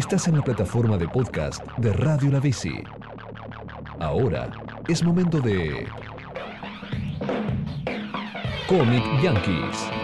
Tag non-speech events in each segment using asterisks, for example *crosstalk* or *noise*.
Estás en la plataforma de podcast de Radio La Bici. Ahora es momento de Comic Yankees.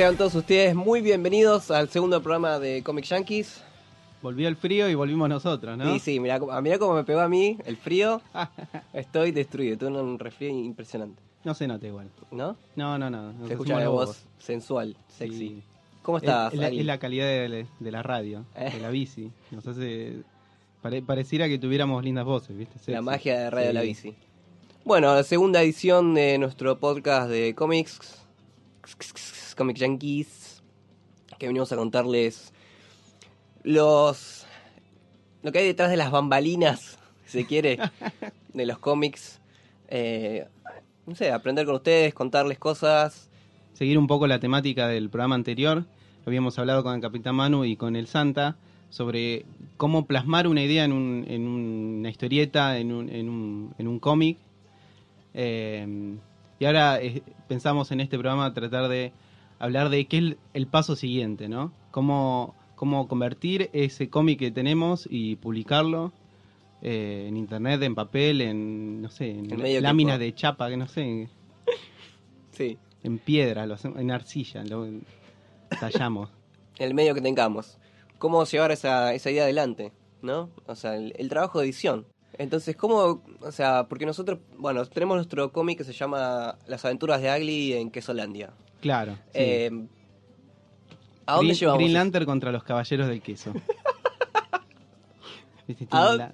Sean todos ustedes muy bienvenidos al segundo programa de Comic Yankees. Volvió el frío y volvimos nosotros, ¿no? Sí, sí, mira cómo me pegó a mí el frío. *laughs* Estoy destruido, tengo un resfrío impresionante. No se nota igual. ¿No? No, no, no. Se escucha la voz sensual, sexy. ¿Cómo estás? Es, es, la, calidad de, la radio, de la bici. Nos hace. pareciera que tuviéramos lindas voces, ¿viste? La magia de Radio La Bici. Bueno, la segunda edición de nuestro podcast de cómics. Comic Yankees, que venimos a contarles los lo que hay detrás de las bambalinas, si se quiere, *laughs* de los cómics. Eh, no sé, aprender con ustedes, contarles cosas. Seguir un poco la temática del programa anterior. Habíamos hablado con el Capitán Manu y con el Santa sobre cómo plasmar una idea en, una historieta, en un, en un, cómic. Eh, y ahora eh, pensamos en este programa tratar de hablar de qué es el, paso siguiente, ¿no? Cómo, cómo convertir ese cómic que tenemos y publicarlo eh, en internet, en papel, en, no sé, en láminas de chapa, que no sé. *laughs* sí. En piedra, en arcilla, lo tallamos. *laughs* el medio que tengamos. ¿Cómo llevar esa, esa idea adelante? ¿No? O sea, el, trabajo de edición. Entonces, ¿cómo? O sea, porque nosotros, bueno, tenemos nuestro cómic que se llama Las aventuras de Agli en Quesolandia. Claro. Eh, ¿A dónde llevamos? Green Lantern contra los caballeros del queso. *laughs* ¿A,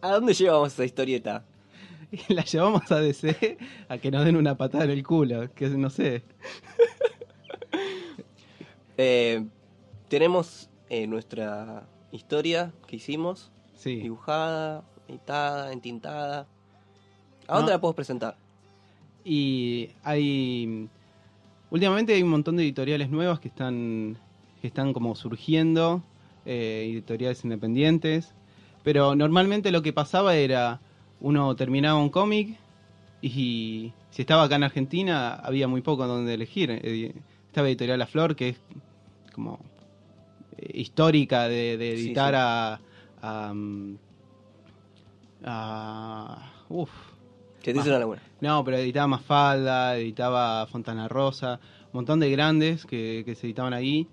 dónde, llevamos esa historieta? *laughs* la llevamos a DC a que nos den una patada en el culo, que no sé. *laughs* Eh, tenemos eh, nuestra historia que hicimos, dibujada, editada, entintada. ¿A dónde la podemos presentar? Y hay Últimamente hay un montón de editoriales nuevas que están, que están como surgiendo, eh, editoriales independientes, pero normalmente lo que pasaba era, uno terminaba un cómic y si estaba acá en Argentina había muy poco donde elegir. Estaba Editorial La Flor, que es como eh, histórica de, editar a... a, mm, a uf, que te hizo una laguna. No, pero editaba Mafalda, editaba Fontana Rosa, un montón de grandes que, se editaban ahí,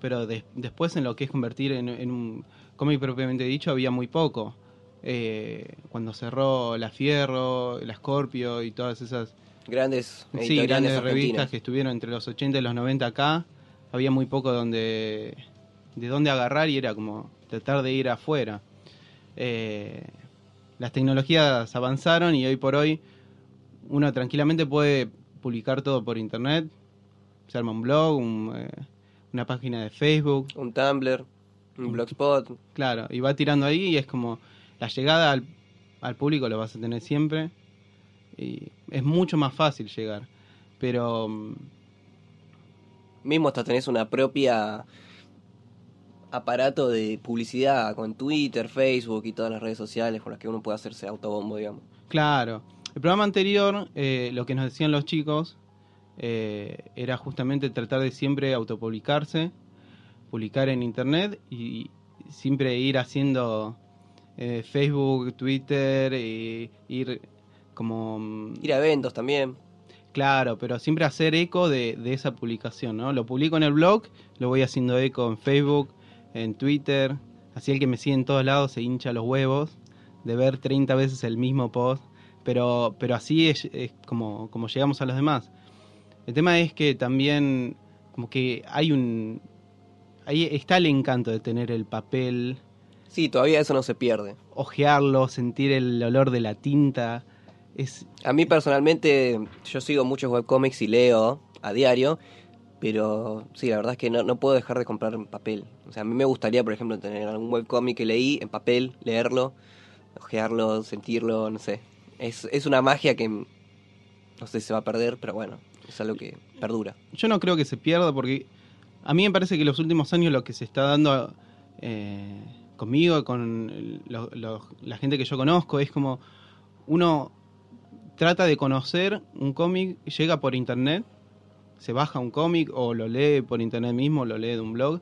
pero después en lo que es convertir en, un cómic propiamente dicho había muy poco. Eh, cuando cerró La Fierro, La Scorpio y todas esas grandes sí, grandes revistas que estuvieron entre los 80 y los 90 acá, había muy poco donde de dónde agarrar y era como tratar de ir afuera. Eh, las tecnologías avanzaron y hoy por hoy uno tranquilamente puede publicar todo por internet. Se arma un blog, eh, una página de Facebook. Un Tumblr, un Blogspot. Claro, y va tirando ahí y es como la llegada al, al público lo vas a tener siempre. Y es mucho más fácil llegar. Pero... Mm, Mismo hasta tenés una propia aparato de publicidad con Twitter, Facebook y todas las redes sociales con las que uno puede hacerse autobombo, digamos. Claro. El programa anterior, eh, lo que nos decían los chicos, eh, era justamente tratar de siempre autopublicarse, publicar en internet y siempre ir haciendo eh, Facebook, Twitter, e ir como... Mm, ir a eventos también. Claro, pero siempre hacer eco de, de, esa publicación, ¿no? Lo publico en el blog, lo voy haciendo eco en Facebook, en Twitter. Así el que me sigue en todos lados se hincha los huevos de ver 30 veces el mismo post. Pero, pero así es, como, como llegamos a los demás. El tema es que también como que hay un... Ahí está el encanto de tener el papel. Sí, todavía eso no se pierde. Ojearlo, sentir el olor de la tinta. es A mí personalmente, yo sigo muchos webcomics y leo a diario, pero sí, la verdad es que no, no puedo dejar de comprar en papel. O sea, a mí me gustaría, por ejemplo, tener algún webcomic que leí en papel, leerlo, ojearlo, sentirlo, no sé. Es, es una magia que no sé si se va a perder, pero bueno, es algo que perdura. yo no creo que se pierda porque a mí me parece que los últimos años lo que se está dando eh, conmigo, con la gente que yo conozco, es como uno trata de conocer un cómic, llega por internet, se baja un cómic o lo lee por internet mismo, lo lee de un blog,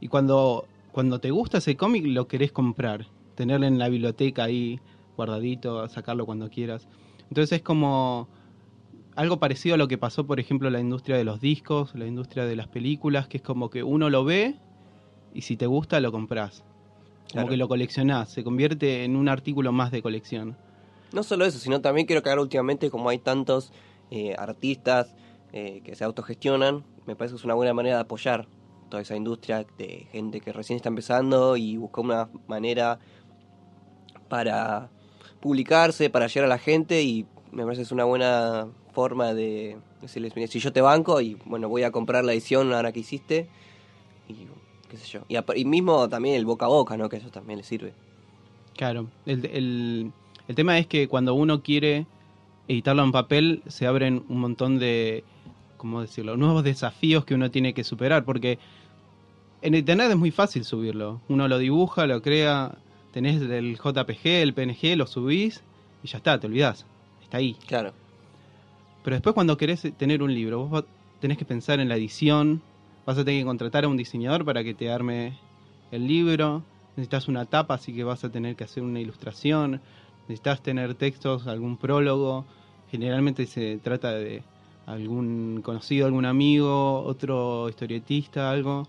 y cuando, cuando te gusta ese cómic lo querés comprar, tenerlo en la biblioteca ahí guardadito, sacarlo cuando quieras. Entonces es como algo parecido a lo que pasó, por ejemplo, en la industria de los discos, la industria de las películas, que es como que uno lo ve y si te gusta lo compras. Como Claro. que lo coleccionás, se convierte en un artículo más de colección. No solo eso, sino también quiero que ahora últimamente, como hay tantos eh, artistas eh, que se autogestionan, me parece que es una buena manera de apoyar toda esa industria de gente que recién está empezando y busca una manera para publicarse, para llegar a la gente y me parece que es una buena forma de decirles, "Mira, si yo te banco y bueno, voy a comprar la edición ahora que hiciste y qué sé yo. Y mismo también el boca a boca, ¿no? Que eso también le sirve. Claro, el, el- el tema es que cuando uno quiere editarlo en papel, se abren un montón de, ¿cómo decirlo?, nuevos desafíos que uno tiene que superar, porque en internet es muy fácil subirlo. Uno lo dibuja, lo crea, tenés el JPG, el PNG, lo subís y ya está, te olvidás. Está ahí. Claro. Pero después cuando querés tener un libro, vos tenés que pensar en la edición, vas a tener que contratar a un diseñador para que te arme el libro, necesitas una tapa, así que vas a tener que hacer una ilustración, necesitas tener textos, algún prólogo, generalmente se trata de algún conocido, algún amigo, otro historietista, algo,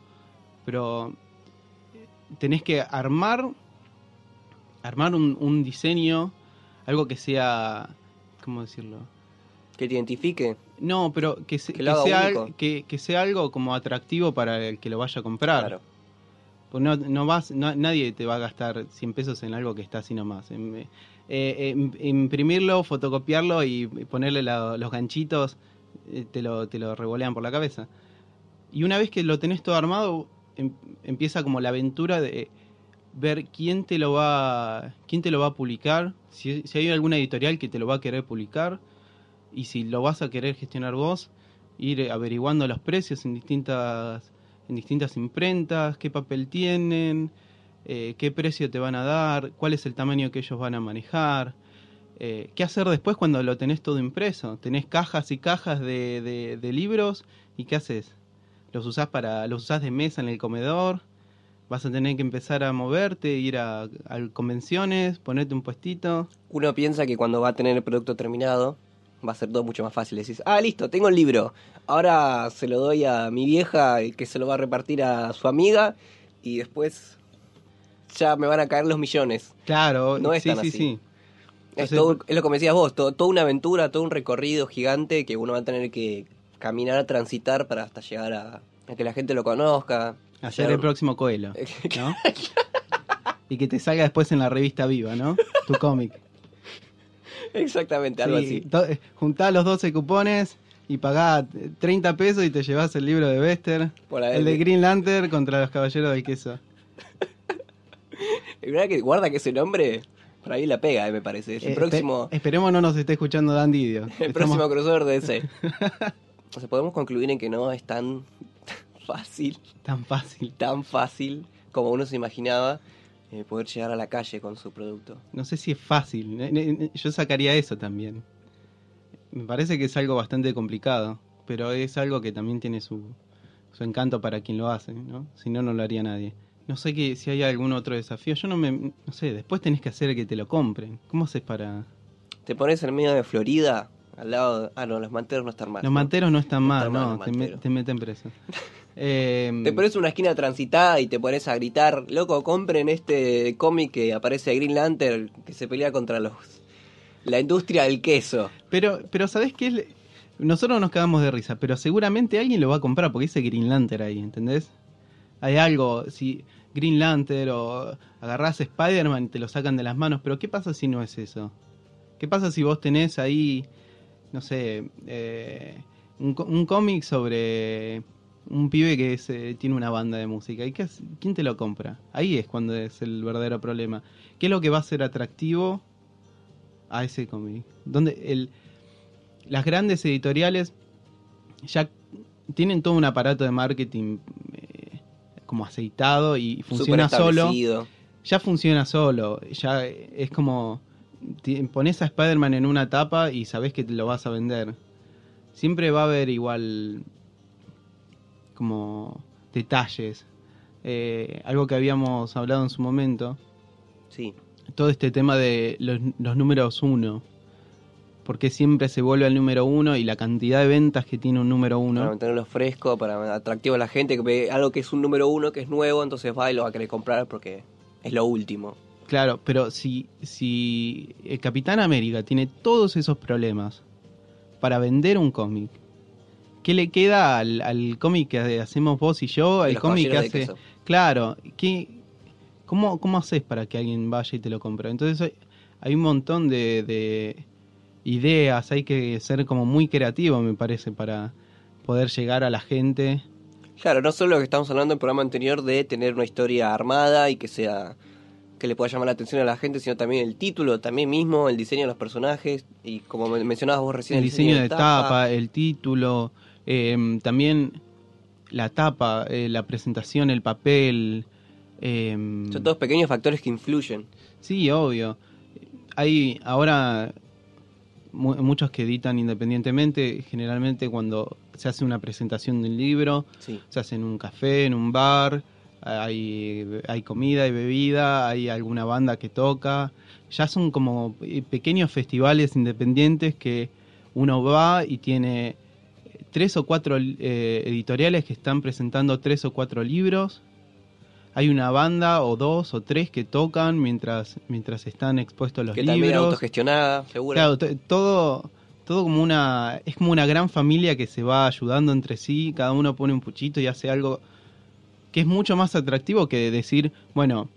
pero tenés que armar, armar un, un diseño, algo que sea, ¿cómo decirlo? Que te identifique. No, pero que, se- Que que lo haga sea, que, que sea algo como atractivo para el que lo vaya a comprar. Claro. Pues no, no vas, no- nadie te va a gastar 100 pesos en algo que está así nomás. Em, eh, eh, im- imprimirlo, fotocopiarlo y ponerle los ganchitos, eh, te, lo, te lo revolean por la cabeza. Y una vez que lo tenés todo armado, em- empieza como la aventura de ver quién te lo va, quién te lo va a publicar, si, si hay alguna editorial que te lo va a querer publicar y si lo vas a querer gestionar vos, ir averiguando los precios en distintas en distintas imprentas, qué papel tienen, eh, qué precio te van a dar, cuál es el tamaño que ellos van a manejar, eh, qué hacer después cuando lo tenés todo impreso. Tenés cajas y cajas de, de- libros y qué haces. Los usás para, los usás de mesa en el comedor. Vas a tener que empezar a moverte, ir a, a convenciones, ponerte un puestito. Uno piensa que cuando va a tener el producto terminado va a ser todo mucho más fácil. Decís, ah, listo, tengo el libro. Ahora se lo doy a mi vieja que se lo va a repartir a su amiga y después ya me van a caer los millones. Claro, No es sí, tan sí, así. sí. Es, todo- lo que me decías vos, todo- toda una aventura, todo un recorrido gigante que uno va a tener que caminar, transitar para hasta llegar a, a que la gente lo conozca. Hacer Ser- el próximo Coelho, *laughs* ¿no? y que te salga después en la revista Viva, ¿no? Tu cómic. Exactamente, algo Sí, así. to- juntá los 12 cupones y pagá eh, 30 pesos y te llevas el libro de Bester. El de Green Lantern contra los Caballeros del Queso. Es verdad que guarda que ese nombre por ahí la pega, eh, me parece. El Eh, próximo, espe- esperemos no nos esté escuchando Dan Didio. *laughs* el Estamos- próximo crossover de ese. *laughs* O sea, podemos concluir en que no es tan *laughs* fácil, Tan fácil. tan fácil como uno se imaginaba eh, poder llegar a la calle con su producto. No sé si es fácil. Yo sacaría eso también. Me parece que es algo bastante complicado. Pero es algo que también tiene su, su encanto para quien lo hace, ¿no? Si no, no lo haría nadie. No sé que, si hay algún otro desafío. Yo no me... No sé, después tenés que hacer que te lo compren. ¿Cómo haces para...? Te pones en medio de Florida, al lado de... Ah, no, los manteros no están mal. Los ¿no? manteros no están No mal, no, te, me- te meten preso. *laughs* Eh, Te pones una esquina transitada y te pones a gritar, loco, compren este cómic que aparece Green Lantern que se pelea contra los la industria del queso. pero, pero ¿sabés qué? es? Nosotros nos cagamos de risa, pero seguramente alguien lo va a comprar porque dice Green Lantern ahí, ¿entendés? Hay algo, si Green Lantern o agarrás Spider-Man y te lo sacan de las manos, pero ¿qué pasa si no es eso? ¿Qué pasa si vos tenés ahí, no sé, eh, un, cómic sobre un pibe que eh, tiene una banda de música? ¿Y qué quién te lo compra? Ahí es cuando es el verdadero problema. ¿Qué es lo que va a ser atractivo a ese cómic? Donde el, las grandes editoriales ya tienen todo un aparato de marketing como aceitado y funciona solo ya funciona solo. Ya es como. Pones a Spider-Man en una tapa y sabes que te lo vas a vender. Siempre va a haber igual. como. detalles. Eh, algo que habíamos hablado en su momento. Sí. Todo este tema de los, los números uno. Porque siempre se vuelve al número uno y la cantidad de ventas que tiene un número Para uno. mantenerlo fresco, para atractivo a la gente que ve algo que es un número uno, que es nuevo, entonces va y lo va a querer comprar porque es lo último. Claro, pero si, si el Capitán América tiene todos esos problemas para vender un cómic, ¿qué le queda al, al cómic que hacemos vos y yo? El cómic que hace... Claro, ¿qué, cómo, ¿cómo haces para que alguien vaya y te lo compre? Entonces hay, hay un montón de, de ideas, hay que ser como muy creativo, me parece, para poder llegar a la gente. Claro, no solo lo que estamos hablando en el programa anterior de tener una historia armada y que sea que le pueda llamar la atención a la gente, sino también el título, también mismo, el diseño de los personajes y como men- mencionabas vos recién, el diseño de tapa, el título, eh, también la tapa, eh, la presentación, el papel. eh, Son todos pequeños factores que influyen. Sí, obvio. Hay ahora mu- muchos que editan independientemente, generalmente cuando se hace una presentación de un libro, Sí. se hace en un café, en un bar, hay, hay comida y bebida, hay alguna banda que toca. Ya son como eh, pequeños festivales independientes que uno va y tiene tres o cuatro eh, editoriales que están presentando tres o cuatro libros. Hay una banda o dos o tres que tocan mientras, mientras están expuestos los que también libros. autogestionada, seguro. Claro, todo, todo como una, es como una gran familia que se va ayudando entre sí, cada uno pone un puchito y hace algo que es mucho más atractivo que decir, bueno,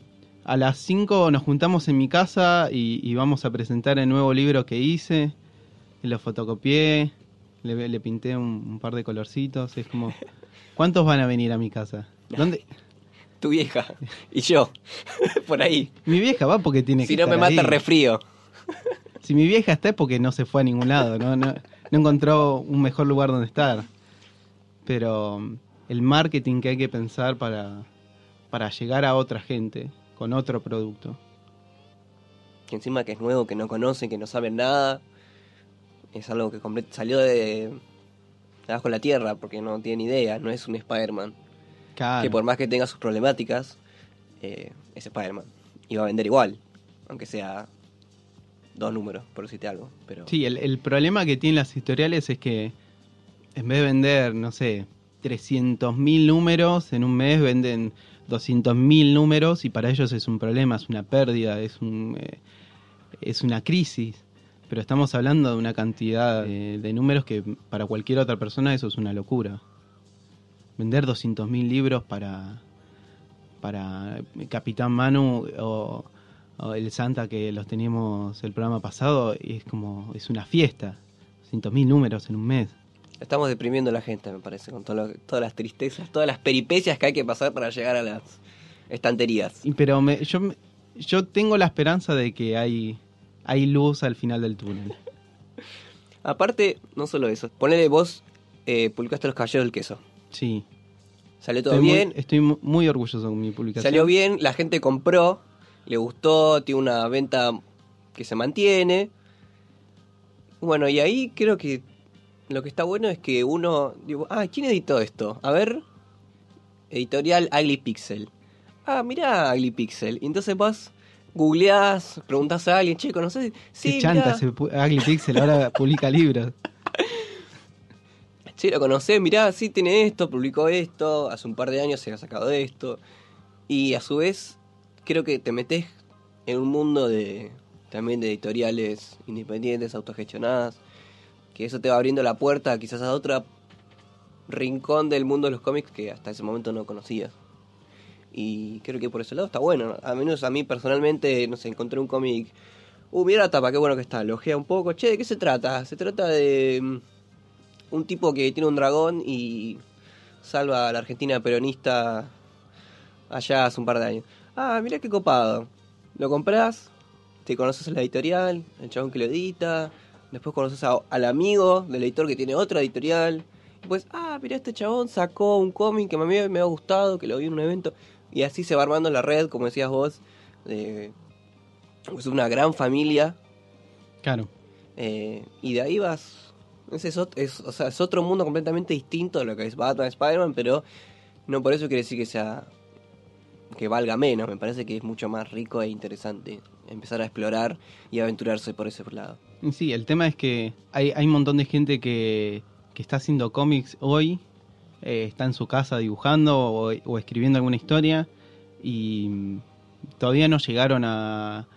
a las 5 nos juntamos en mi casa y, y vamos a presentar el nuevo libro que hice, lo fotocopié, le, le pinté un, un par de colorcitos, es como, *laughs* ¿cuántos van a venir a mi casa? ¿Dónde? Tu vieja y yo, *laughs* por ahí. Mi vieja va porque tiene Si que no me mata ahí. resfrío. Si mi vieja está es porque no se fue a ningún lado, no, no, no encontró un mejor lugar donde estar. Pero um, el marketing que hay que pensar para, para llegar a otra gente con otro producto. Que encima que es nuevo, que no conocen, que no saben nada. Es algo que salió de, de abajo de la tierra porque no tienen idea, no es un Spider-Man. Claro. Que por más que tenga sus problemáticas, eh, es Spider-Man. Y va a vender igual, aunque sea dos números, por decirte algo. Pero Sí, el, el problema que tienen las editoriales es que en vez de vender, no sé, 300.000 números, en un mes venden 200.000 números y para ellos es un problema, es una pérdida, es, un, eh, es una crisis. Pero estamos hablando de una cantidad de, de números que para cualquier otra persona eso es una locura. Vender 200.000 libros para, para Capitán Manu o, o el Santa que los teníamos el programa pasado es como es una fiesta 200.000 números en un mes estamos deprimiendo a la gente, me parece, con todo lo- todas las tristezas, todas las peripecias que hay que pasar para llegar a las estanterías. Pero me- yo yo tengo la esperanza de que hay hay luz al final del túnel *laughs* Aparte, no solo eso, ponele vos, eh, publicaste Los Caballeros del Queso. Sí Salió todo estoy bien, muy, estoy mu- muy orgulloso con mi publicación Salió bien, la gente compró, le gustó, tiene una venta que se mantiene. Bueno, y ahí creo que lo que está bueno es que uno, digo, ah, ¿quién editó esto? A ver, editorial Ugly Pixel. Ah, mirá Ugly Pixel. Y entonces vas, googleás, preguntás a alguien, che, ¿conoces? Sí, qué chanta mirá. ese Ugly Pixel ahora publica libros *laughs* Sí, lo conocés, mirá, sí tiene esto, publicó esto, hace un par de años se ha sacado esto. Y a su vez, creo que te metes en un mundo de también de editoriales independientes, autogestionadas, que eso te va abriendo la puerta quizás a otro rincón del mundo de los cómics que hasta ese momento no conocías. Y creo que por ese lado está bueno. A menos a mí personalmente, no sé, encontré un cómic Uh, mira la tapa, qué bueno que está. Lojea un poco. Che, ¿de qué se trata? Se trata de mm, un tipo que tiene un dragón y salva a la Argentina peronista allá hace un par de años. Ah, mira qué copado. Lo compras, te conoces la editorial, el chabón que lo edita, después conoces a- al amigo del editor que tiene otra editorial. Y pues, ah, mira, este chabón sacó un cómic que a mí me ha gustado, que lo vi en un evento. Y así se va armando la red, como decías vos. de- es una gran familia. Claro. eh, y de ahí vas. Es, ot- es- o sea, es otro mundo completamente distinto de lo que es Batman, Spider-Man, pero no por eso quiere decir que sea. que valga menos. Me parece que es mucho más rico e interesante empezar a explorar y aventurarse por ese lado. Sí, el tema es que hay, hay un montón de gente que, que está haciendo cómics hoy, eh, está en su casa dibujando o, escribiendo alguna historia y todavía no llegaron a...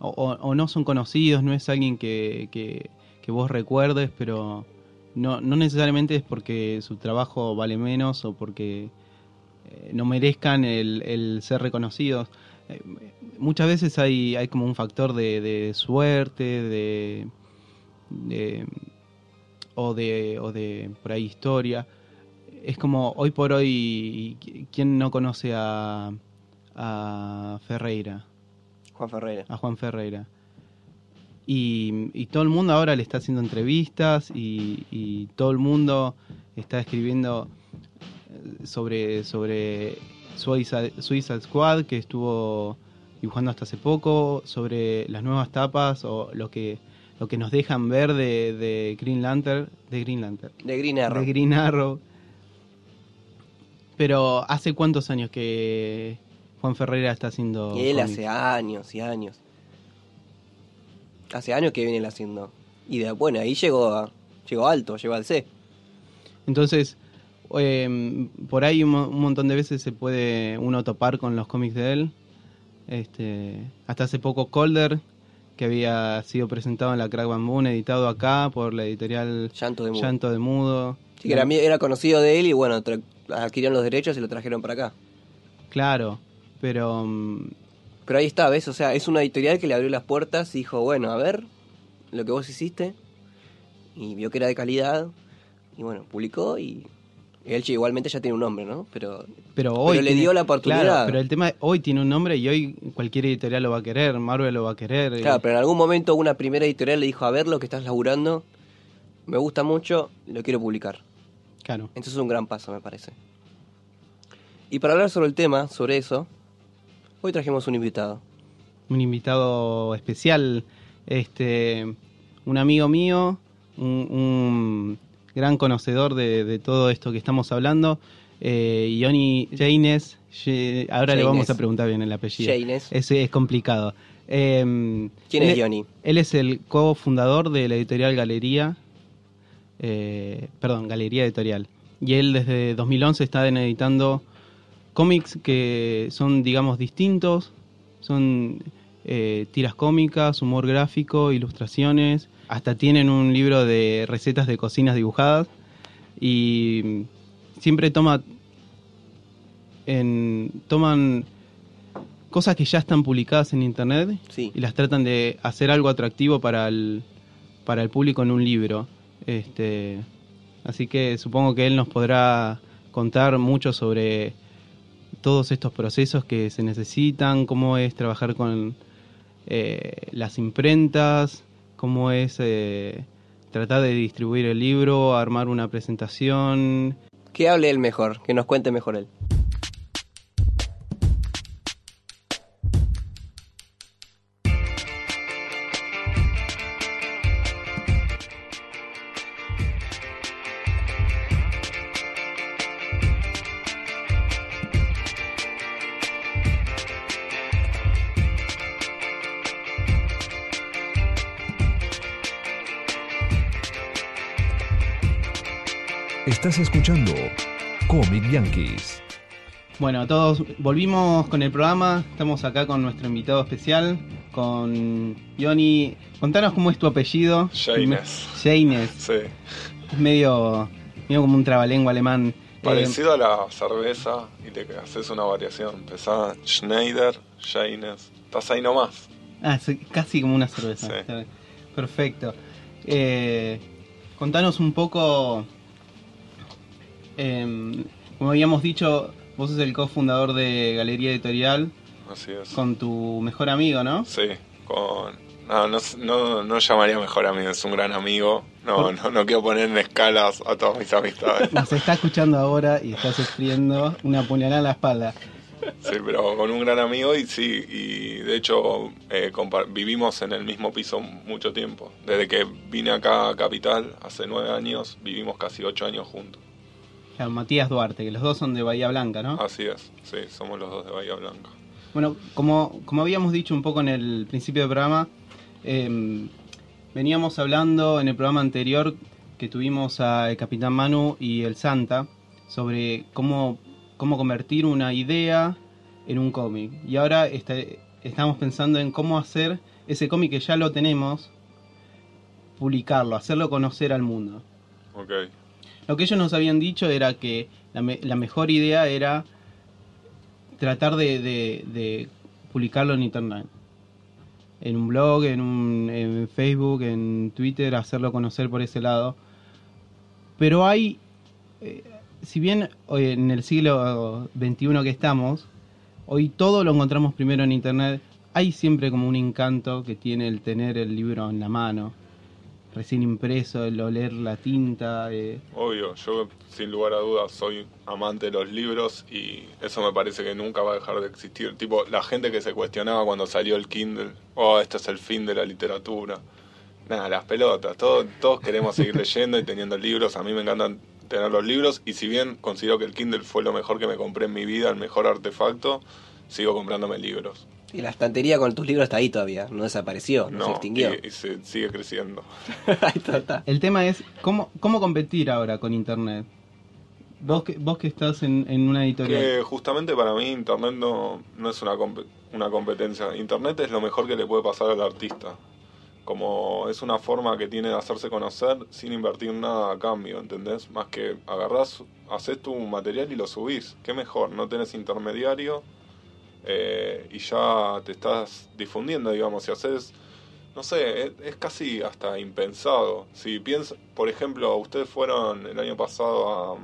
O, o- no son conocidos, no es alguien que, que vos recuerdes, pero no, no necesariamente es porque su trabajo vale menos o porque eh, no merezcan el, el ser reconocidos. Eh, muchas veces hay, hay como un factor de, de suerte, de, de- o de o de por ahí historia. Es como hoy por hoy, ¿quién no conoce a, a Ferreira, Juan Ferreira. a Juan Ferreira? Y, y todo el mundo ahora le está haciendo entrevistas y, y todo el mundo está escribiendo eh, sobre, sobre Suicide, Suicide Squad, que estuvo dibujando hasta hace poco, sobre las nuevas tapas o lo que, lo que nos dejan ver de, de Green Lantern, de Green Lantern, De Green Arrow. de Green Arrow. Pero ¿hace cuántos años que Juan Ferreira está haciendo Y él cómics? hace años y años. Hace años que viene haciendo. Y de, bueno, ahí llegó, a- llegó alto, llegó al C. Entonces, eh, por ahí un, mo- un montón de veces se puede uno topar con los cómics de él. Este, hasta hace poco Colder, que había sido presentado en la Crack Bamboo, editado acá por la editorial Llanto de Mudo. Llanto de Mudo. Sí, que era, era conocido de él y bueno, adquirieron los derechos y lo trajeron para acá. Claro, pero mm, Pero ahí está, ¿ves? O sea, es una editorial que le abrió las puertas y dijo, bueno, a ver lo que vos hiciste. Y vio que era de calidad. Y bueno, publicó y él igualmente ya tiene un nombre, ¿no? Pero pero hoy le tiene- dio la oportunidad. Claro, pero el tema es, hoy tiene un nombre y hoy cualquier editorial lo va a querer, Marvel lo va a querer. eh, Claro, pero en algún momento una primera editorial le dijo, a ver lo que estás laburando, me gusta mucho, lo quiero publicar. claro. Entonces es un gran paso, me parece. Y para hablar sobre el tema, sobre eso, hoy trajimos un invitado. un invitado especial, este, un amigo mío, un, un gran conocedor de, de todo esto que estamos hablando, eh, Ioni Jaines, ahora le vamos a preguntar bien el apellido. Jaines. Es, es complicado. Eh, ¿Quién es Johnny? Él es el cofundador de la editorial Galería, eh, perdón, Galería Editorial. Y él desde 2011 está editando cómics que son, digamos, distintos. Son eh, tiras cómicas, humor gráfico, ilustraciones. Hasta tienen un libro de recetas de cocinas dibujadas. Y siempre toma en, toman cosas que ya están publicadas en internet Sí. y las tratan de hacer algo atractivo para el, para el público en un libro. Este, así que supongo que él nos podrá contar mucho sobre todos estos procesos que se necesitan, cómo es trabajar con eh, las imprentas, cómo es eh, tratar de distribuir el libro, armar una presentación. Que hable él mejor, que nos cuente mejor él. Estás escuchando Comic Yankees. Bueno, todos volvimos con el programa. Estamos acá con nuestro invitado especial, con Johnny. Contanos cómo es tu apellido. Jaines. Jaines. Sí. Es medio, medio como un trabalengua alemán. Eh, Parecido a la cerveza y le haces una variación. Empezá Schneider, Jaines. Estás ahí nomás. Ah, es casi como una cerveza. Sí. Perfecto. Eh, contanos un poco, em, como habíamos dicho, vos sos el cofundador de Galería Editorial Así es. con tu mejor amigo, ¿no? Sí, con... No, no, no, no llamaría mejor amigo, es un gran amigo. No, no, no quiero poner en escalas a todas mis amistades. *laughs* Nos está escuchando ahora y está sufriendo una puñalada en la espalda. Sí, pero con un gran amigo y sí, y de hecho eh, vivimos en el mismo piso mucho tiempo. Desde que vine acá a Capital, hace nueve años, vivimos casi ocho años juntos. Matías Duarte, que los dos son de Bahía Blanca, ¿no? Así es, sí, somos los dos de Bahía Blanca. Bueno, como, como habíamos dicho un poco en el principio del programa, eh, veníamos hablando en el programa anterior que tuvimos a el Capitán Manu y el Santa sobre cómo, cómo convertir una idea en un cómic. Y ahora está- estamos pensando en cómo hacer ese cómic que ya lo tenemos, publicarlo, hacerlo conocer al mundo. Ok, Lo que ellos nos habían dicho era que la, me- la mejor idea era tratar de, publicarlo en internet. En un blog, en, un, en Facebook, en Twitter, hacerlo conocer por ese lado. Pero hay, eh, si bien hoy en el siglo XXI que estamos, hoy todo lo encontramos primero en internet, hay siempre como un encanto que tiene el tener el libro en la mano, recién impreso, el oler la tinta. eh, obvio, yo sin lugar a dudas soy amante de los libros y eso me parece que nunca va a dejar de existir. Tipo, la gente que se cuestionaba cuando salió el Kindle, oh, este es el fin de la literatura. Nada, las pelotas, todos, todos queremos seguir *laughs* leyendo y teniendo libros, a mí me encantan tener los libros y si bien considero que el Kindle fue lo mejor que me compré en mi vida, el mejor artefacto, sigo comprándome libros. Y la estantería con tus libros está ahí todavía, no desapareció, no, se extinguió. y, y se sigue creciendo. *laughs* ahí está, está. El tema es cómo, cómo competir ahora con internet. Vos que, vos que estás en, en una editorial. Que justamente para mí Internet no, no es una, compe- una competencia. Internet es lo mejor que le puede pasar al artista. Como es una forma que tiene de hacerse conocer sin invertir nada a cambio, ¿entendés? Más que agarrás, haces tu material y lo subís. ¿Qué mejor? No tenés intermediario eh, y ya te estás difundiendo, digamos. Si haces, no sé, es, es casi hasta impensado. Si piensas, por ejemplo, ustedes fueron el año pasado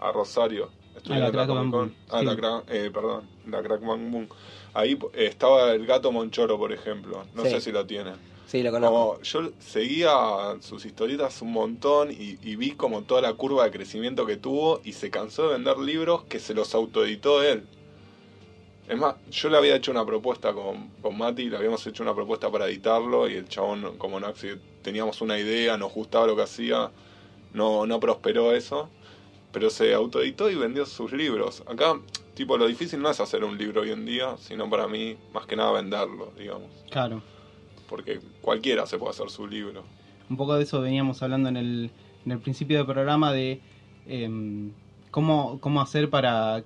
a, a Rosario. estuvieron en Crack. Bang Boom, Ah, sí. la eh, perdón, la Crack Bang Boom. Ahí estaba el gato Monchoro, por ejemplo. No Sí. sé si lo tienen. Sí, lo conozco. Como yo seguía sus historietas un montón y, y vi como toda la curva de crecimiento que tuvo y se cansó de vender libros que se los autoeditó él. Es más, yo le había hecho una propuesta con, con Mati, le habíamos hecho una propuesta para editarlo y el chabón, como no, si teníamos una idea, nos gustaba lo que hacía, no, no prosperó eso, pero se autoeditó y vendió sus libros. Acá, tipo, lo difícil no es hacer un libro hoy en día, sino para mí, más que nada venderlo, digamos Claro. porque cualquiera se puede hacer su libro. Un poco de eso veníamos hablando en el, en el principio del programa de em, cómo, cómo hacer para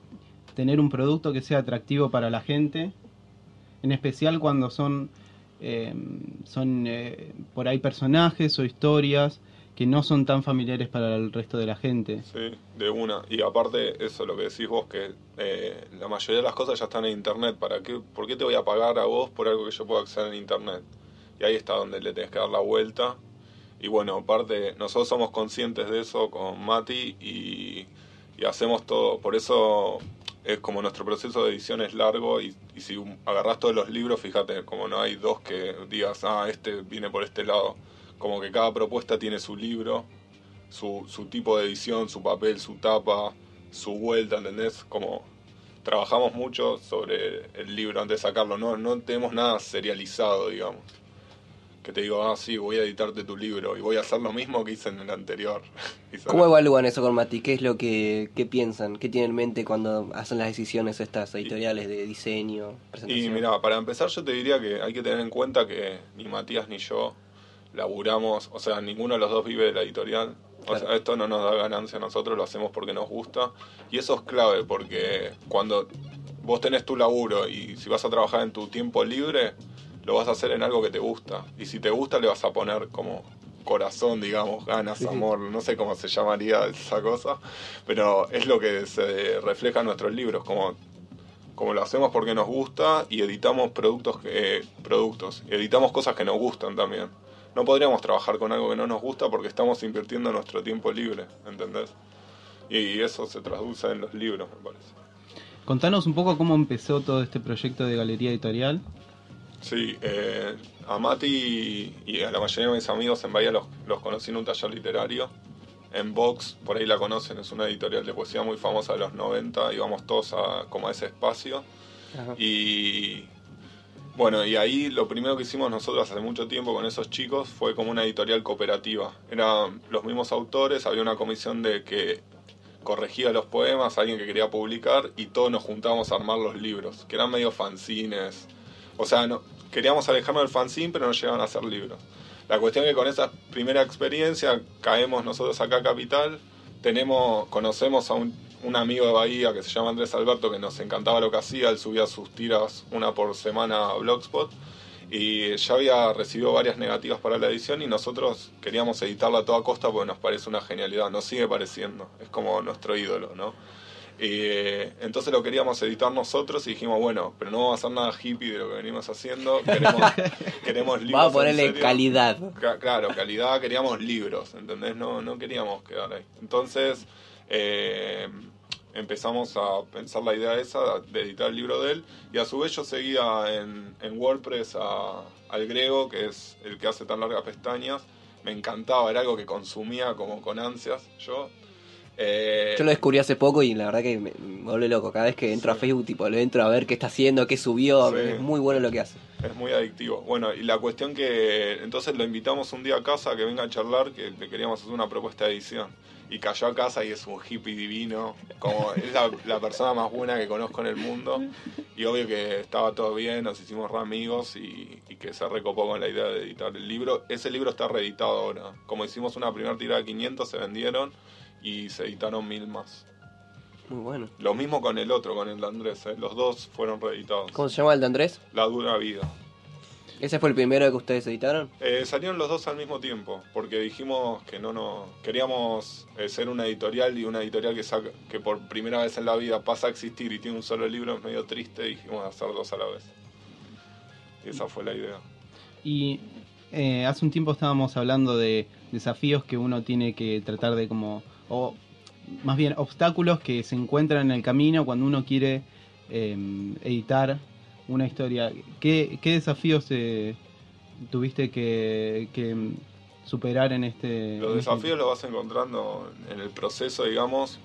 tener un producto que sea atractivo para la gente, en especial cuando son, em, son eh, por ahí personajes o historias que no son tan familiares para el resto de la gente. Sí, de una. Y aparte, eso lo que decís vos, que eh, la mayoría de las cosas ya están en internet. ¿Para qué, ¿Por qué te voy a pagar a vos por algo que yo puedo acceder en internet? Y ahí está donde le tenés que dar la vuelta. Y bueno, aparte, nosotros somos conscientes de eso con Mati y, y hacemos todo. Por eso es como nuestro proceso de edición es largo y, si agarrás todos los libros, fíjate, como no hay dos que digas, ah, este viene por este lado. Como que cada propuesta tiene su libro, su, su tipo de edición, su papel, su tapa, su vuelta, ¿entendés? Como trabajamos mucho sobre el libro antes de sacarlo, no, no tenemos nada serializado, digamos. Que te digo, ah, sí, voy a editarte tu libro y voy a hacer lo mismo que hice en el anterior. *laughs* Y ¿Cómo evalúan eso con Mati? ¿Qué es lo que qué piensan? ¿Qué tienen en mente cuando hacen las decisiones estas editoriales de diseño, Y presentación? mira, para empezar yo te diría que hay que tener en cuenta que ni Matías ni yo laburamos, o sea, ninguno de los dos vive de la editorial. O sea, esto no nos da ganancia a nosotros, lo hacemos porque nos gusta. Y eso es clave, porque cuando vos tenés tu laburo y si vas a trabajar en tu tiempo libre, lo vas a hacer en algo que te gusta. Y si te gusta, le vas a poner como corazón, digamos, ganas, Sí, amor, no sé cómo se llamaría esa cosa, pero es lo que se refleja en nuestros libros, como como lo hacemos porque nos gusta y editamos productos, que, productos, y editamos cosas que nos gustan también. No podríamos trabajar con algo que no nos gusta porque estamos invirtiendo nuestro tiempo libre, ¿entendés? Y eso se traduce en los libros, me parece. Contanos un poco cómo empezó todo este proyecto de Galería Editorial. Sí, eh, a Mati y, a la mayoría de mis amigos en Bahía los, los conocí en un taller literario. En Vox, por ahí la conocen, es una editorial de poesía muy famosa de los 90, íbamos todos a, como a ese espacio. Y bueno, y ahí lo primero que hicimos nosotros hace mucho tiempo con esos chicos fue como una editorial cooperativa. Eran los mismos autores, había una comisión de que corregía los poemas, alguien que quería publicar y todos nos juntábamos a armar los libros, que eran medio fanzines. O sea, no, queríamos alejarnos del fanzine, pero no llegaban a ser libros. La cuestión es que con esa primera experiencia caemos nosotros acá a Capital, tenemos, conocemos a un, un, amigo de Bahía que se llama Andrés Alberto que nos encantaba lo que hacía, él subía sus tiras una por semana a Blogspot y ya había recibido varias negativas para la edición y nosotros queríamos editarla a toda costa porque nos parece una genialidad, nos sigue pareciendo, es como nuestro ídolo, ¿no? Eh, entonces lo queríamos editar nosotros y dijimos, bueno, pero no vamos a hacer nada hippie de lo que venimos haciendo. Queremos, *laughs* queremos libros. Vamos a ponerle calidad. claro, calidad, queríamos libros, ¿entendés? No, no queríamos quedar ahí. Entonces eh, empezamos a pensar la idea esa de editar el libro de él y a su vez yo seguía en, en WordPress a, al griego, que es el que hace tan largas pestañas. Me encantaba, era algo que consumía como con ansias yo eh, Yo lo descubrí hace poco y la verdad que me, vuelve loco. Cada vez que entro a Facebook, tipo, lo entro a ver qué está haciendo, qué subió. Es muy bueno lo que hace. Es muy adictivo. Bueno, y la cuestión que. Entonces lo invitamos un día a casa que venga a charlar, que le queríamos hacer una propuesta de edición. Y cayó a casa y es un hippie divino. Como es la, persona más buena que conozco en el mundo. Y obvio que estaba todo bien, nos hicimos re amigos y, y que se recopó con la idea de editar el libro. Ese libro está reeditado ahora. Como hicimos una primera tirada de 500, se vendieron y se editaron mil más. Muy bueno. Lo mismo con el otro, con el de Andrés. ¿eh? Los dos fueron reeditados. ¿Cómo se llama el de Andrés? La dura vida. ¿Ese fue el primero que ustedes editaron? Eh, salieron los dos al mismo tiempo, porque dijimos que no no queríamos eh, ser una editorial y una editorial que saca, que por primera vez en la vida pasa a existir y tiene un solo libro es medio triste, y dijimos hacer dos a la vez. Y esa fue la idea. Y hace un tiempo estábamos hablando de desafíos que uno tiene que tratar de como o más bien obstáculos que se encuentran en el camino cuando uno quiere em, editar una historia. ¿Qué, desafíos eh, tuviste que, superar en este...? Los este desafíos los vas encontrando en el proceso, digamos.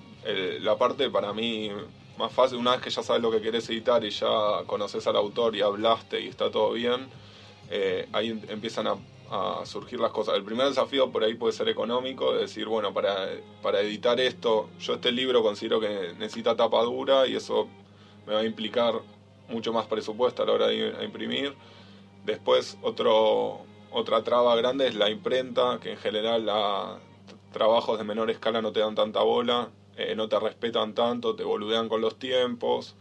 la parte para mí más fácil, una vez que ya sabes lo que querés editar y ya conoces al autor y hablaste y está todo bien, eh, ahí em, empiezan a a surgir las cosas. El primer desafío por ahí puede ser económico, de decir, bueno, para, para editar esto, yo este libro considero que necesita tapa dura y eso me va a implicar mucho más presupuesto a la hora de imprimir. Después otro, otra traba grande es la imprenta, que en general la, trabajos de menor escala no te dan tanta bola, eh, no te respetan tanto, te boludean con los tiempos.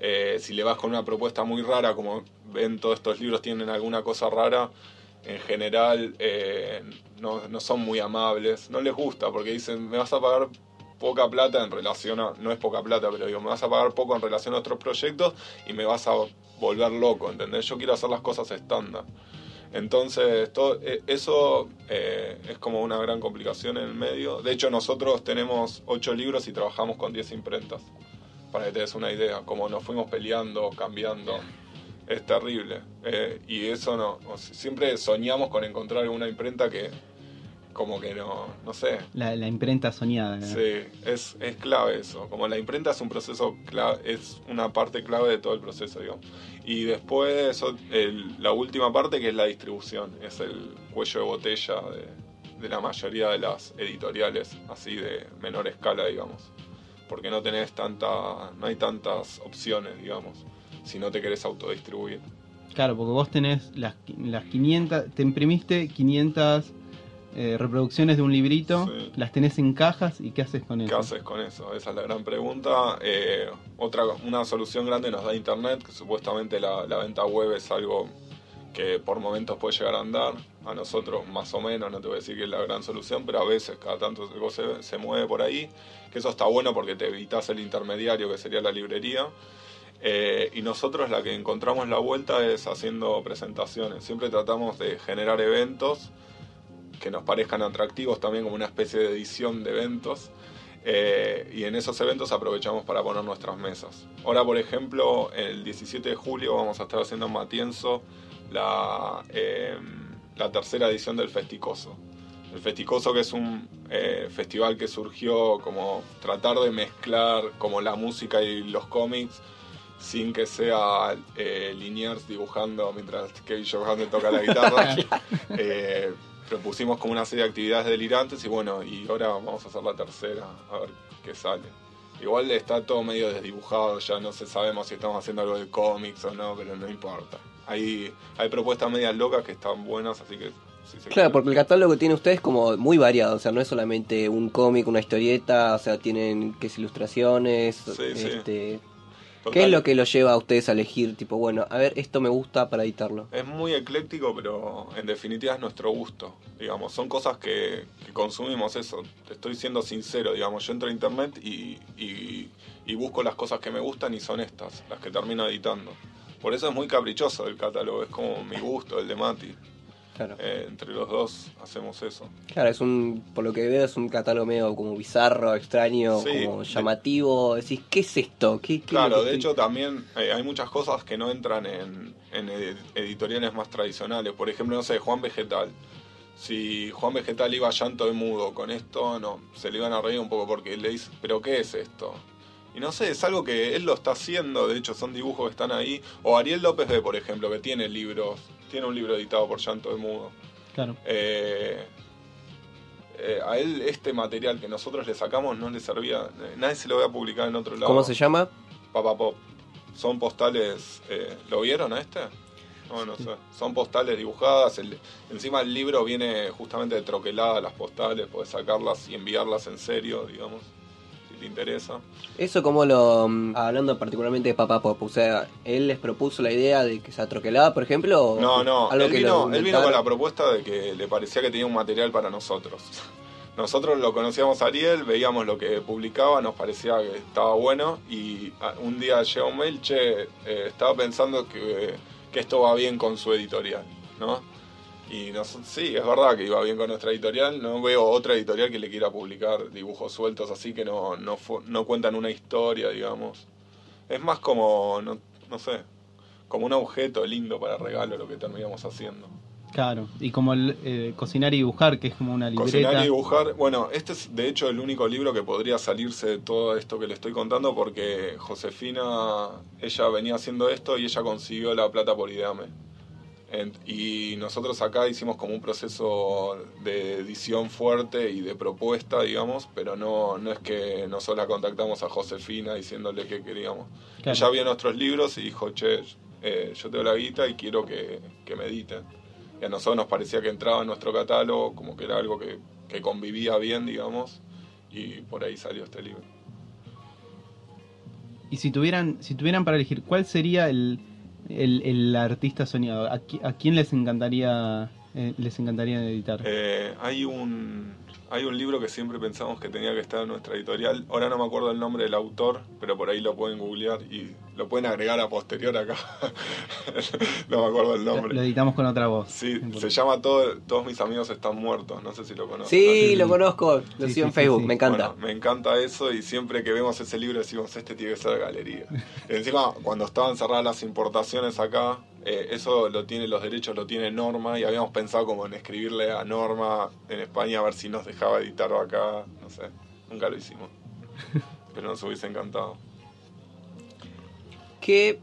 Eh, si le vas con una propuesta muy rara, como ven todos estos libros tienen alguna cosa rara, en general eh, no, son muy amables, no les gusta porque dicen, me vas a pagar poca plata en relación a, no es poca plata, pero digo, me vas a pagar poco en relación a otros proyectos y me vas a volver loco, ¿entendés? Yo quiero hacer las cosas estándar. Entonces, todo, eh, eso eh, es como una gran complicación en el medio. De hecho, nosotros tenemos ocho libros y trabajamos con 10 imprentas, para que te des una idea, como nos fuimos peleando, cambiando es terrible. Eh, y eso no, siempre soñamos con encontrar una imprenta que como que no, no sé. La, imprenta soñada. Sí, es, es clave eso. Como la imprenta es un proceso clave, es una parte clave de todo el proceso, digamos. Y después eso, la última parte que es la distribución, es el cuello de botella de, de la mayoría de las editoriales, así de menor escala, digamos. Porque no tenés tanta, no hay tantas opciones, digamos si no te querés autodistribuir. Claro, porque vos tenés las, las 500, te imprimiste 500 eh, reproducciones de un librito, las tenés en cajas y ¿qué haces con eso? ¿Qué haces con eso? Esa es la gran pregunta. Eh, otra, una solución grande nos da Internet, que supuestamente la, venta web es algo que por momentos puede llegar a andar. A nosotros más o menos, no te voy a decir que es la gran solución, pero a veces cada tanto se, se mueve por ahí. Que eso está bueno porque te evitas el intermediario que sería la librería. Eh, y nosotros la que encontramos la vuelta es haciendo presentaciones. Siempre tratamos de generar eventos que nos parezcan atractivos, también como una especie de edición de eventos. Eh, y en esos eventos aprovechamos para poner nuestras mesas. Ahora, por ejemplo, el 17 de julio vamos a estar haciendo en Matienzo la, eh, la tercera edición del Festicoso. El Festicoso que es un eh, festival que surgió como tratar de mezclar como la música y los cómics sin que sea eh, Liniers dibujando mientras Kevin Johansen toca la guitarra. *laughs* Eh, propusimos como una serie de actividades delirantes y bueno, y ahora vamos a hacer la tercera, a ver qué sale. Igual está todo medio desdibujado, ya no sé, sabemos si estamos haciendo algo de cómics o no, pero no importa. Hay, hay propuestas medias locas que están buenas, así que si se Claro, porque el catálogo que tiene ustedes es como muy variado, o sea, no es solamente un cómic, una historieta, o sea, tienen que es ilustraciones, Sí, sí. ¿Qué es lo que los lleva a ustedes a elegir, tipo, bueno, a ver, esto me gusta para editarlo? Es muy ecléctico, pero en definitiva es nuestro gusto, digamos. Son cosas que, que consumimos eso. Te estoy siendo sincero, digamos. Yo entro a internet y, y- y busco las cosas que me gustan y son estas, las que termino editando. Por eso es muy caprichoso el catálogo, es como mi gusto, el de Mati. Claro. Eh, entre los dos hacemos eso. Claro, es un, por lo que veo, es un catálogo medio como bizarro, extraño, Sí, como de- llamativo. Decís, ¿qué es esto? ¿Qué, Claro, de estoy-?" hecho también eh, hay muchas cosas que no entran en, en ed- editoriales más tradicionales. Por ejemplo, no sé, Juan Vegetal. Si Juan Vegetal iba a llanto de mudo con esto, no, se le iban a reír un poco porque le dice, pero ¿qué es esto? Y no sé, es algo que él lo está haciendo, de hecho son dibujos que están ahí. O Ariel López B, por ejemplo, que tiene libros, tiene un libro editado por llanto de mudo. Claro. Eh, eh, a él este material que nosotros le sacamos no le servía, eh, nadie se lo voy a publicar en otro lado. ¿Cómo se llama? Papa Pop. Son postales. eh, ¿Lo vieron a este? No, no sé. Son postales dibujadas. el- encima el libro viene justamente de troqueladas las postales. Podés sacarlas y enviarlas en serio, digamos. Te interesa. Eso como lo... mm, Hablando particularmente de Papá Pop, o sea, él les propuso la idea de que sea troquelada, por ejemplo. No, no. Algo Él que vino, lo él vino con la propuesta de que le parecía que tenía un material para nosotros. Nosotros lo conocíamos a Ariel, veíamos lo que publicaba, nos parecía que estaba bueno y ah, un día llega un mail, che, eh, estaba pensando que, que esto va bien con su editorial, ¿no? Y nos, sí, es verdad que iba bien con nuestra editorial, no veo otra editorial que le quiera publicar dibujos sueltos así que no, no, no cuentan una historia, digamos. Es más como, no, no sé, como un objeto lindo para regalo lo que terminamos haciendo. Claro. Y como el, eh, cocinar y dibujar, que es como una libreta. Cocinar y dibujar. Bueno, este es de hecho el único libro que podría salirse de todo esto que le estoy contando porque Josefina, ella venía haciendo esto y ella consiguió la plata por Ideame. En- y nosotros acá hicimos como un proceso de edición fuerte y de propuesta, digamos, pero no, no es que nosotros la contactamos a Josefina diciéndole que queríamos. Claro. Ella vio nuestros libros y dijo, che, eh, yo te doy la guita y quiero que, que me editen. Y a nosotros nos parecía que entraba en nuestro catálogo, como que era algo que, que convivía bien, digamos, y por ahí salió este libro. Y si tuvieran, si tuvieran para elegir, ¿cuál sería el, el, el artista soñado? ¿A, qui- a quién les encantaría eh, les encantaría editar? Eh, hay un hay un libro que siempre pensamos que tenía que estar en nuestra editorial. Ahora no me acuerdo el nombre del autor, pero por ahí lo pueden googlear y lo pueden agregar a posterior acá. *laughs* no me acuerdo el nombre. lo editamos con otra voz. Sí, se llama todo, Todos mis amigos están muertos. No sé si lo conocen. Sí, Sí, lo conozco, lo Sí, sigo en sí, Facebook, sí. me encanta. Bueno, me encanta eso y siempre que vemos ese libro decimos, este tiene que ser galería. *laughs* Encima, cuando estaban cerradas las importaciones acá, eh, eso lo tiene, los derechos lo tiene Norma y habíamos pensado como en escribirle a Norma en España a ver si nos dejaba editarlo acá, no sé, nunca lo hicimos. *laughs* Pero nos hubiese encantado. que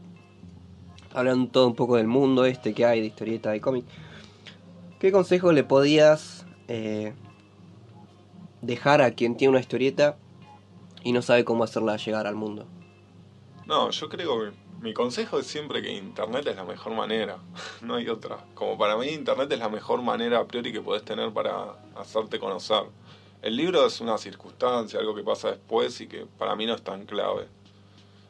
hablando todo un poco del mundo este que hay de historieta y cómic, ¿qué consejo le podías eh, dejar a quien tiene una historieta y no sabe cómo hacerla llegar al mundo? No, yo creo que mi consejo es siempre que Internet es la mejor manera, *laughs* no hay otra. Como para mí Internet es la mejor manera a priori que podés tener para hacerte conocer. El libro es una circunstancia, algo que pasa después y que para mí no es tan clave.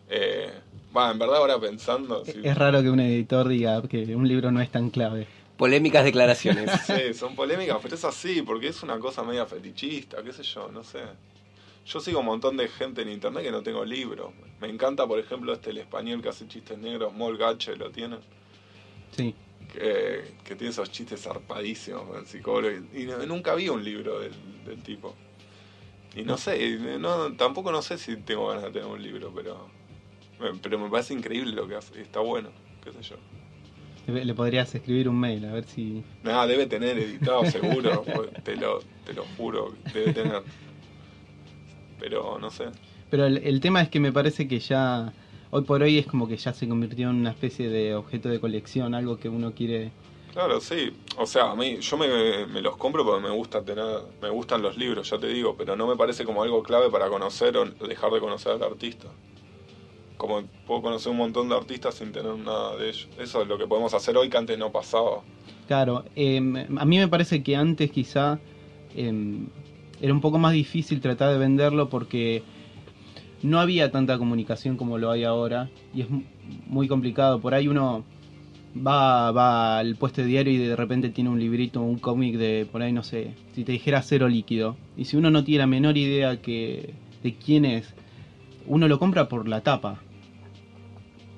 Eh, va, en verdad ahora pensando... sí, Es raro que un editor diga que un libro no es tan clave. Polémicas declaraciones. *laughs* sí, son polémicas, pero es así, porque es una cosa media fetichista, qué sé yo, no sé. Yo sigo un montón de gente en internet que no tengo libros. Me encanta, por ejemplo, este el español que hace chistes negros, Mol Gache, ¿lo tienen? Sí. Que, que tiene esos chistes zarpadísimos, el psicólogo. Y, nunca vi un libro del, del tipo. Y no sé, no, tampoco no sé si tengo ganas de tener un libro, pero pero me parece increíble lo que hace. Está bueno, qué sé yo. Le le podrías escribir un mail a ver si. Nada, debe tener editado seguro, *laughs* pues, te lo, te lo juro, debe tener. Pero no sé. Pero el, el tema es que me parece que ya. Hoy por hoy es como que ya se convirtió en una especie de objeto de colección, algo que uno quiere. Claro, sí. O sea, a mí, yo me, me los compro porque me gusta tener, me gustan los libros, ya te digo, pero no me parece como algo clave para conocer o dejar de conocer al artista. Como puedo conocer un montón de artistas sin tener nada de ellos. Eso es lo que podemos hacer hoy que antes no pasaba. Claro, eh, a mí me parece que antes quizá eh, era un poco más difícil tratar de venderlo porque no había tanta comunicación como lo hay ahora y es mu- muy complicado. Por ahí uno va, va al puesto de diario y de repente tiene un librito, un cómic de, por ahí no sé, si te dijera cero líquido. Y si uno no tiene la menor idea que, de quién es, uno lo compra por la tapa.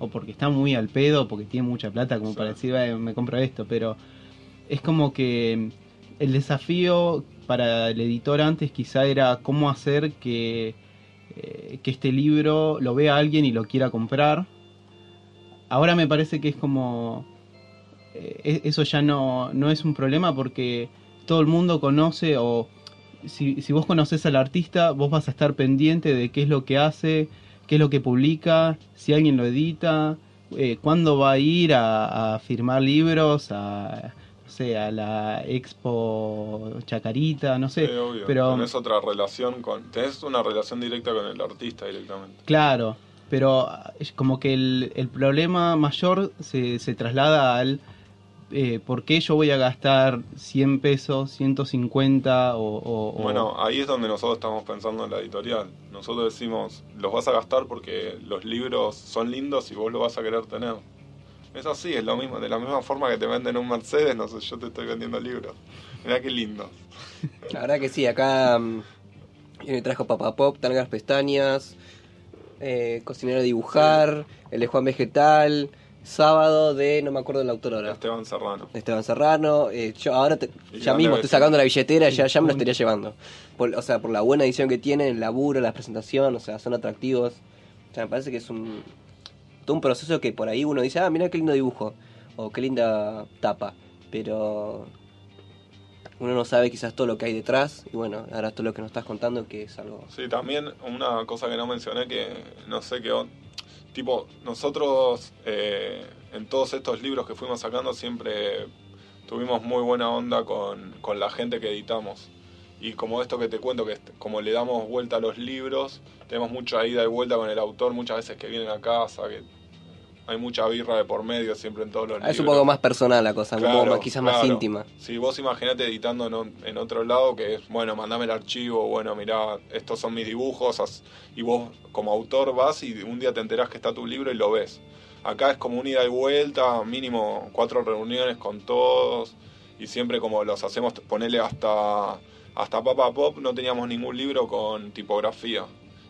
O porque está muy al pedo, o porque tiene mucha plata como Sí. para decir, "Eh, me compro esto. Pero es como que el desafío para el editor antes quizá era cómo hacer que, eh, que este libro lo vea alguien y lo quiera comprar. Ahora me parece que es como... eh, e- eso ya no, no es un problema porque todo el mundo conoce o si, si vos conoces al artista, vos vas a estar pendiente de qué es lo que hace, qué es lo que publica, si alguien lo edita, eh, cuándo va a ir a, a firmar libros, a, sé, a la Expo Chacarita, no sé. Sí, obvio. pero- Tenés otra relación con. Tenés una relación directa con el artista directamente. Claro, pero es como que el, el problema mayor se, se traslada al eh, por qué yo voy a gastar 100 pesos, 150 o... o- o- Bueno, ahí es donde nosotros estamos pensando en la editorial. Nosotros decimos, los vas a gastar porque los libros son lindos y vos lo vas a querer tener. Es así, es lo mismo. De la misma forma que te venden un Mercedes, no sé, yo te estoy vendiendo libros. Mirá qué lindo. La verdad que sí, acá mm, yo me trajo Papa Pop, Tangas Pestañas, eh, Cocinero a Dibujar, el de Juan Vegetal, Sábado de, no me acuerdo el autor ahora, Esteban Serrano. Esteban Serrano. eh, yo ahora te- ya mismo estoy sacando la billetera, ya, ya me lo estaría llevando. Por- o sea, por la buena edición que tienen, el laburo, la presentación, o sea, son atractivos. O sea, me parece que es un, todo un proceso que por ahí uno dice, ah, mira qué lindo dibujo, o qué linda tapa, pero uno no sabe quizás todo lo que hay detrás, y bueno, ahora todo lo que nos estás contando que es algo... Sí, también una cosa que no mencioné que no sé qué... Tipo, nosotros eh, en todos estos libros que fuimos sacando siempre tuvimos muy buena onda con, con la gente que editamos. Y como esto que te cuento, que como le damos vuelta a los libros, tenemos mucha ida y vuelta con el autor, muchas veces que vienen a casa, que hay mucha birra de por medio siempre en todos los libros. Es un poco más personal la cosa, Claro, más, quizás más íntima. Si vos imaginate editando en, un- en otro lado que es, bueno, mandame el archivo, bueno, mirá, estos son mis dibujos, y vos como autor vas y un día te enterás que está tu libro y lo ves. Acá es como un ida y vuelta, mínimo cuatro reuniones con todos, y siempre como los hacemos, ponele hasta, hasta Papa Pop, no teníamos ningún libro con tipografía.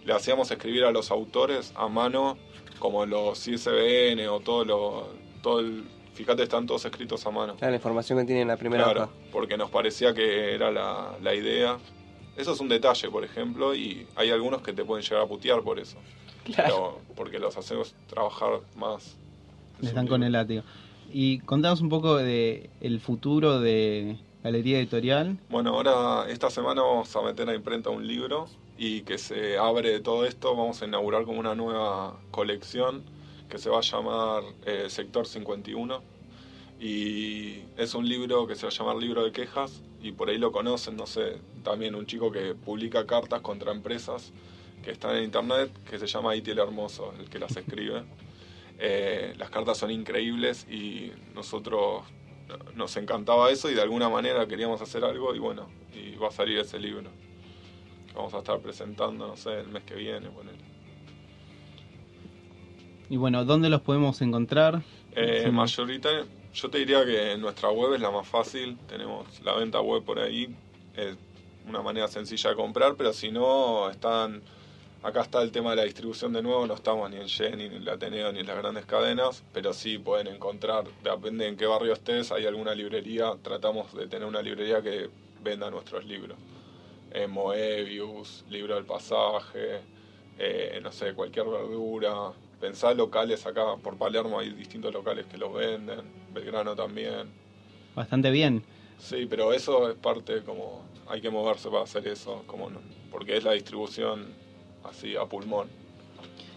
Le hacíamos escribir a los autores a mano, como los ISBN o todo lo... Todo el, fíjate, están todos escritos a mano. Ah, la información que tiene en la primera Claro, hoja. porque nos parecía que era la, la idea. Eso es un detalle, por ejemplo, y hay algunos que te pueden llegar a putear por eso. Pero porque los hacemos trabajar más. Les dan con el látigo. Y contanos un poco de el futuro de Galería Editorial. Bueno, ahora esta semana vamos a meter a imprenta un libro y que se abre de todo esto. Vamos a inaugurar como una nueva colección que se va a llamar eh, Sector 51. Y es un libro que se va a llamar Libro de Quejas y por ahí lo conocen, no sé, también un chico que publica cartas contra empresas que están en internet que se llama Iti el Hermoso, el que las escribe. *laughs* Eh, las cartas son increíbles y nosotros nos encantaba eso y de alguna manera queríamos hacer algo y bueno, y va a salir ese libro. Vamos a estar presentando, no sé, el mes que viene. ponele. Y bueno, ¿dónde los podemos encontrar? Eh, Sí. yo te diría que nuestra web es la más fácil, tenemos la venta web por ahí. Eh, una manera sencilla de comprar, pero si no, están acá está el tema de la distribución de nuevo, no estamos ni en Jenny, ni en el Ateneo, ni en las grandes cadenas, pero sí pueden encontrar, depende en qué barrio estés, hay alguna librería, tratamos de tener una librería que venda nuestros libros. Eh, Moebius, Libro del Pasaje, eh, no sé, cualquier verdura. Pensá locales acá, por Palermo hay distintos locales que los venden, Belgrano también. Bastante bien. Sí, pero eso es parte como, hay que moverse para hacer eso, como no- porque es la distribución así a pulmón.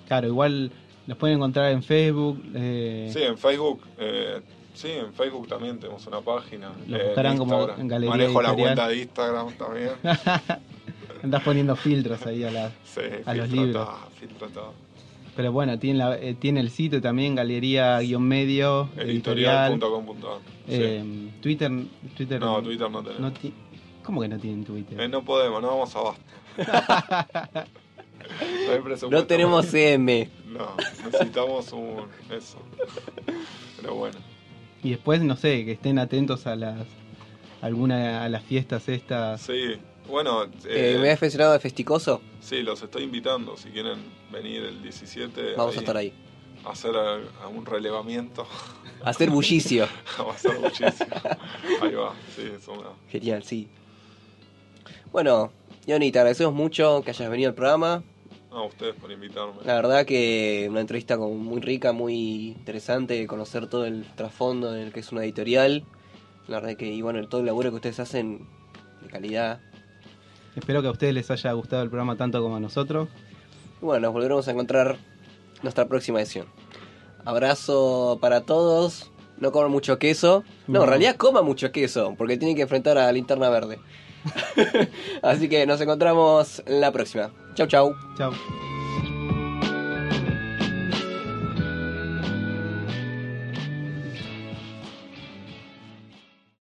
Claro, igual los pueden encontrar en Facebook. eh, Sí, en Facebook, eh, sí, en Facebook también tenemos una página. Lo eh, buscarán como en Galería Manejo la cuenta de Instagram también. *laughs* Andás poniendo filtros ahí a la... Sí, A los filtro libros. todo, filtro todo. Pero bueno, tiene, la- eh, tiene el sitio también, galería-medio, editorial. Editorial.com.ar. Sí. eh, Twitter, Twitter... No, Twitter no tenemos. no ti- ¿Cómo que no tienen Twitter? Eh, no podemos, no vamos a abasto. *laughs* no. No tenemos M. No, necesitamos un. Eso. Pero bueno. Y después, no sé, que estén atentos a las alguna a las fiestas estas. Sí, bueno. Eh, eh, ¿Me has mencionado de Festicoso? Sí, los estoy invitando. Si quieren venir el 17. Vamos a estar ahí. a Hacer a- a un relevamiento. Hacer bullicio. Va *laughs* a ser muchísimo. Ahí va, sí, eso me da. Genial, sí. Bueno, Johnny, te agradecemos mucho que hayas venido al programa. A ustedes por invitarme. La verdad que una entrevista como muy rica, muy interesante, conocer todo el trasfondo del que es una editorial. La verdad que, y bueno, todo el laburo que ustedes hacen de calidad. Espero que a ustedes les haya gustado el programa tanto como a nosotros. Y bueno, nos volveremos a encontrar en nuestra próxima edición. Abrazo para todos. No coman mucho queso. No, No. en realidad coman mucho queso, porque tienen que enfrentar a Linterna Verde. *laughs* Así que nos encontramos en la próxima. Chau, chau. Chao.